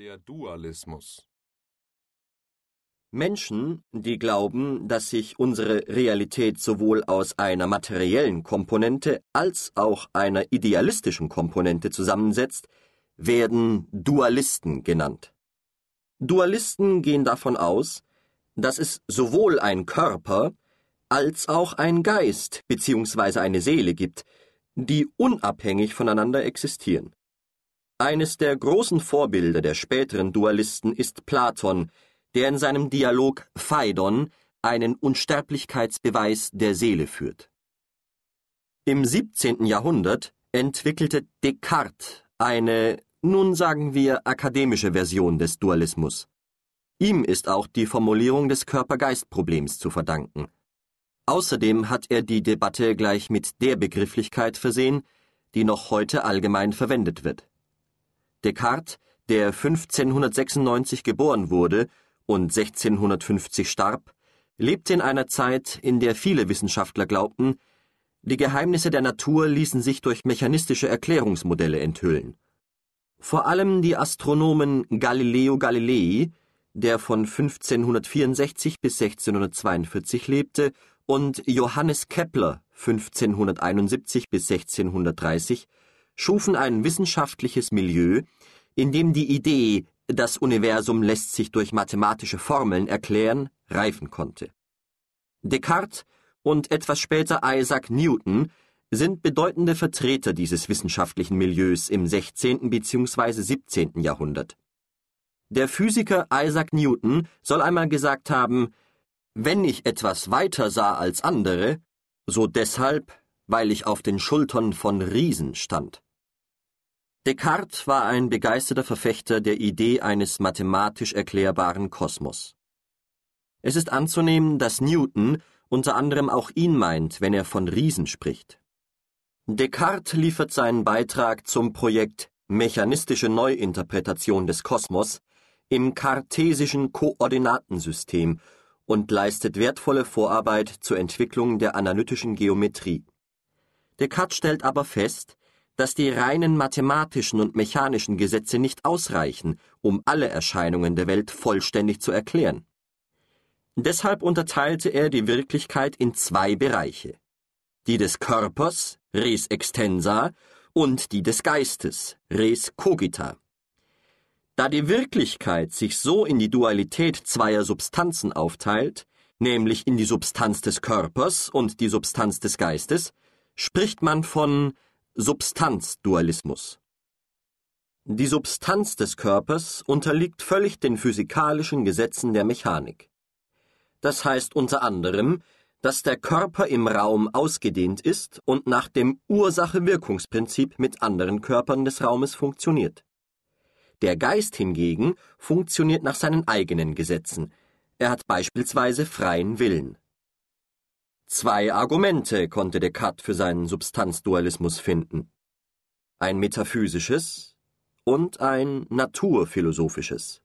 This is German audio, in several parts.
Der Dualismus Menschen, die glauben, dass sich unsere Realität sowohl aus einer materiellen Komponente als auch einer idealistischen Komponente zusammensetzt, werden Dualisten genannt. Dualisten gehen davon aus, dass es sowohl ein Körper als auch ein Geist bzw. eine Seele gibt, die unabhängig voneinander existieren. Eines der großen Vorbilder der späteren Dualisten ist Platon, der in seinem Dialog Phaidon einen Unsterblichkeitsbeweis der Seele führt. Im 17. Jahrhundert entwickelte Descartes eine, nun sagen wir, akademische Version des Dualismus. Ihm ist auch die Formulierung des Körper-Geist-Problems zu verdanken. Außerdem hat er die Debatte gleich mit der Begrifflichkeit versehen, die noch heute allgemein verwendet wird. Descartes, der 1596 geboren wurde und 1650 starb, lebte in einer Zeit, in der viele Wissenschaftler glaubten, die Geheimnisse der Natur ließen sich durch mechanistische Erklärungsmodelle enthüllen. Vor allem die Astronomen Galileo Galilei, der von 1564 bis 1642 lebte, und Johannes Kepler 1571 bis 1630 schufen ein wissenschaftliches Milieu, in dem die Idee, das Universum lässt sich durch mathematische Formeln erklären, reifen konnte. Descartes und etwas später Isaac Newton sind bedeutende Vertreter dieses wissenschaftlichen Milieus im 16. bzw. 17. Jahrhundert. Der Physiker Isaac Newton soll einmal gesagt haben, wenn ich etwas weiter sah als andere, so deshalb, weil ich auf den Schultern von Riesen stand. Descartes war ein begeisterter Verfechter der Idee eines mathematisch erklärbaren Kosmos. Es ist anzunehmen, dass Newton unter anderem auch ihn meint, wenn er von Riesen spricht. Descartes liefert seinen Beitrag zum Projekt Mechanistische Neuinterpretation des Kosmos im kartesischen Koordinatensystem und leistet wertvolle Vorarbeit zur Entwicklung der analytischen Geometrie. Descartes stellt aber fest, dass die reinen mathematischen und mechanischen Gesetze nicht ausreichen, um alle Erscheinungen der Welt vollständig zu erklären. Deshalb unterteilte er die Wirklichkeit in zwei Bereiche. Die des Körpers, res extensa, und die des Geistes, res cogita. Da die Wirklichkeit sich so in die Dualität zweier Substanzen aufteilt, nämlich in die Substanz des Körpers und die Substanz des Geistes, spricht man von Substanzdualismus. Die Substanz des Körpers unterliegt völlig den physikalischen Gesetzen der Mechanik. Das heißt unter anderem, dass der Körper im Raum ausgedehnt ist und nach dem Ursache-Wirkungsprinzip mit anderen Körpern des Raumes funktioniert. Der Geist hingegen funktioniert nach seinen eigenen Gesetzen. Er hat beispielsweise freien Willen. Zwei Argumente konnte Descartes für seinen Substanzdualismus finden. Ein metaphysisches und ein naturphilosophisches.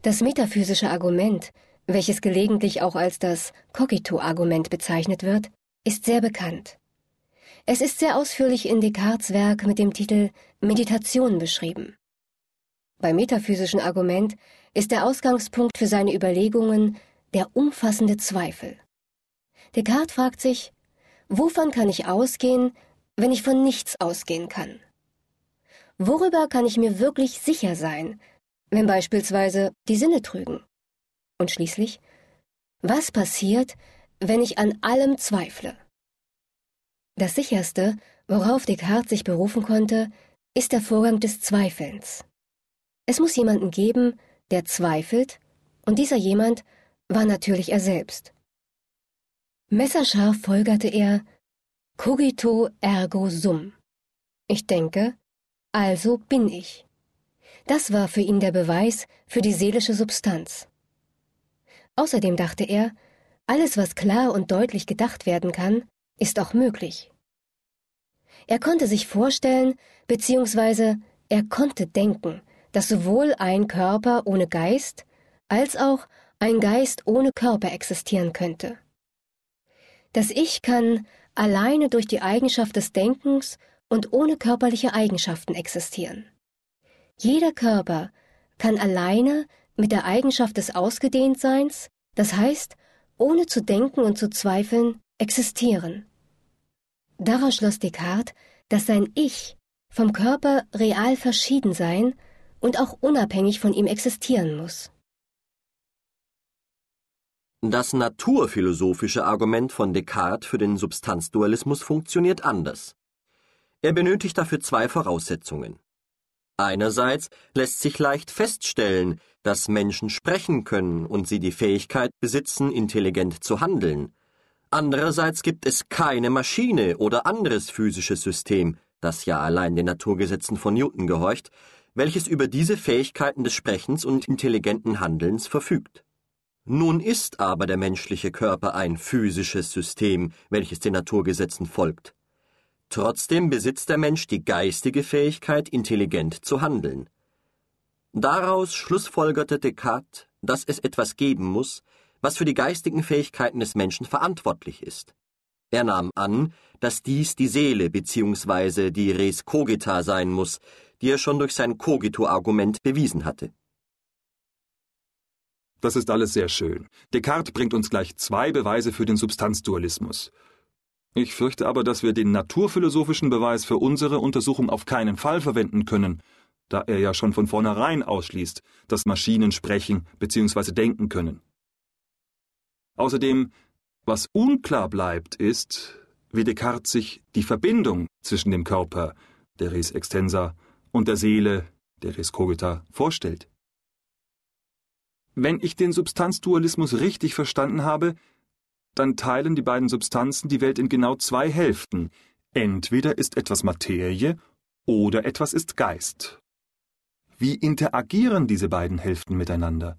Das metaphysische Argument, welches gelegentlich auch als das Cogito-Argument bezeichnet wird, ist sehr bekannt. Es ist sehr ausführlich in Descartes Werk mit dem Titel Meditation beschrieben. Beim metaphysischen Argument ist der Ausgangspunkt für seine Überlegungen der umfassende Zweifel. Descartes fragt sich, wovon kann ich ausgehen, wenn ich von nichts ausgehen kann? Worüber kann ich mir wirklich sicher sein, wenn beispielsweise die Sinne trügen? Und schließlich, was passiert, wenn ich an allem zweifle? Das sicherste, worauf Descartes sich berufen konnte, ist der Vorgang des Zweifelns. Es muss jemanden geben, der zweifelt, und dieser jemand war natürlich er selbst. Messerscharf folgerte er Cogito ergo sum. Ich denke, also bin ich. Das war für ihn der Beweis für die seelische Substanz. Außerdem dachte er, alles, was klar und deutlich gedacht werden kann, ist auch möglich. Er konnte sich vorstellen, beziehungsweise er konnte denken, dass sowohl ein Körper ohne Geist als auch ein Geist ohne Körper existieren könnte. Das Ich kann alleine durch die Eigenschaft des Denkens und ohne körperliche Eigenschaften existieren. Jeder Körper kann alleine mit der Eigenschaft des Ausgedehntseins, das heißt, ohne zu denken und zu zweifeln, existieren. Daraus schloss Descartes, dass sein Ich vom Körper real verschieden sein und auch unabhängig von ihm existieren muss. Das naturphilosophische Argument von Descartes für den Substanzdualismus funktioniert anders. Er benötigt dafür zwei Voraussetzungen. Einerseits lässt sich leicht feststellen, dass Menschen sprechen können und sie die Fähigkeit besitzen, intelligent zu handeln. Andererseits gibt es keine Maschine oder anderes physisches System, das ja allein den Naturgesetzen von Newton gehorcht, welches über diese Fähigkeiten des Sprechens und intelligenten Handelns verfügt. Nun ist aber der menschliche Körper ein physisches System, welches den Naturgesetzen folgt. Trotzdem besitzt der Mensch die geistige Fähigkeit, intelligent zu handeln. Daraus schlussfolgerte Descartes, dass es etwas geben muss, was für die geistigen Fähigkeiten des Menschen verantwortlich ist. Er nahm an, dass dies die Seele bzw. die Res cogita sein muss, die er schon durch sein Cogito-Argument bewiesen hatte. Das ist alles sehr schön. Descartes bringt uns gleich zwei Beweise für den Substanzdualismus. Ich fürchte aber, dass wir den naturphilosophischen Beweis für unsere Untersuchung auf keinen Fall verwenden können, da er ja schon von vornherein ausschließt, dass Maschinen sprechen bzw. denken können. Außerdem, was unklar bleibt, ist, wie Descartes sich die Verbindung zwischen dem Körper, der res extensa, und der Seele, der res cogita, vorstellt. Wenn ich den Substanzdualismus richtig verstanden habe, dann teilen die beiden Substanzen die Welt in genau zwei Hälften. Entweder ist etwas Materie oder etwas ist Geist. Wie interagieren diese beiden Hälften miteinander?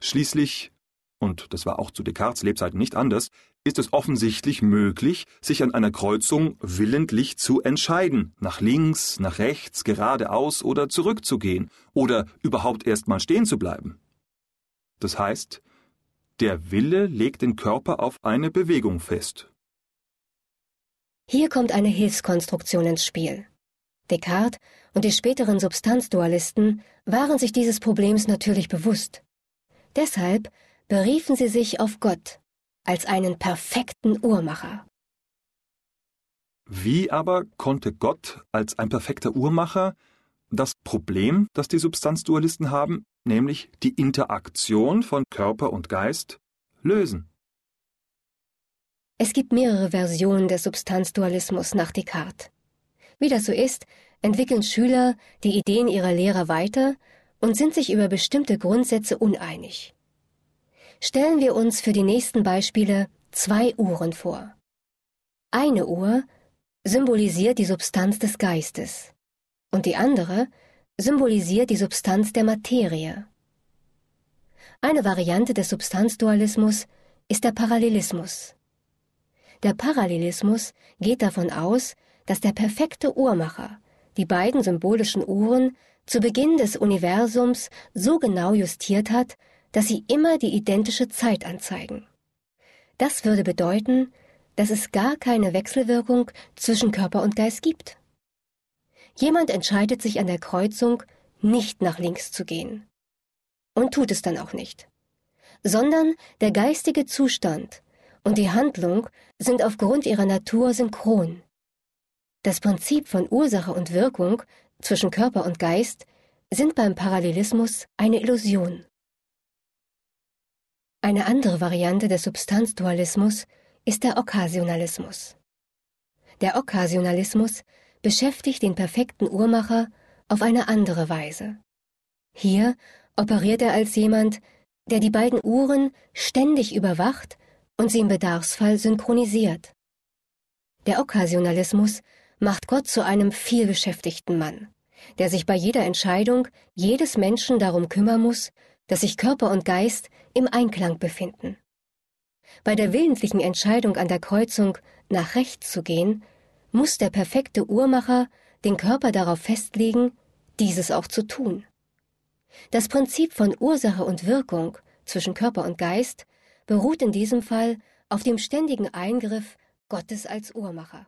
Schließlich, und das war auch zu Descartes Lebzeiten nicht anders, ist es offensichtlich möglich, sich an einer Kreuzung willentlich zu entscheiden, nach links, nach rechts, geradeaus oder zurückzugehen oder überhaupt erst mal stehen zu bleiben. Das heißt, der Wille legt den Körper auf eine Bewegung fest. Hier kommt eine Hilfskonstruktion ins Spiel. Descartes und die späteren Substanzdualisten waren sich dieses Problems natürlich bewusst. Deshalb beriefen sie sich auf Gott als einen perfekten Uhrmacher. Wie aber konnte Gott als ein perfekter Uhrmacher das Problem, das die Substanzdualisten haben, nämlich die Interaktion von Körper und Geist, lösen. Es gibt mehrere Versionen des Substanzdualismus nach Descartes. Wie das so ist, entwickeln Schüler die Ideen ihrer Lehrer weiter und sind sich über bestimmte Grundsätze uneinig. Stellen wir uns für die nächsten Beispiele zwei Uhren vor. Eine Uhr symbolisiert die Substanz des Geistes und die andere symbolisiert die Substanz der Materie. Eine Variante des Substanzdualismus ist der Parallelismus. Der Parallelismus geht davon aus, dass der perfekte Uhrmacher die beiden symbolischen Uhren zu Beginn des Universums so genau justiert hat, dass sie immer die identische Zeit anzeigen. Das würde bedeuten, dass es gar keine Wechselwirkung zwischen Körper und Geist gibt. Jemand entscheidet sich an der Kreuzung, nicht nach links zu gehen. Und tut es dann auch nicht. Sondern der geistige Zustand und die Handlung sind aufgrund ihrer Natur synchron. Das Prinzip von Ursache und Wirkung zwischen Körper und Geist sind beim Parallelismus eine Illusion. Eine andere Variante des Substanzdualismus ist der Okkasionalismus. Der Okkasionalismus beschäftigt den perfekten Uhrmacher auf eine andere Weise. Hier operiert er als jemand, der die beiden Uhren ständig überwacht und sie im Bedarfsfall synchronisiert. Der Okkasionalismus macht Gott zu einem vielbeschäftigten Mann, der sich bei jeder Entscheidung jedes Menschen darum kümmern muss, dass sich Körper und Geist im Einklang befinden. Bei der willentlichen Entscheidung an der Kreuzung nach rechts zu gehen, muss der perfekte Uhrmacher den Körper darauf festlegen, dieses auch zu tun. Das Prinzip von Ursache und Wirkung zwischen Körper und Geist beruht in diesem Fall auf dem ständigen Eingriff Gottes als Uhrmacher.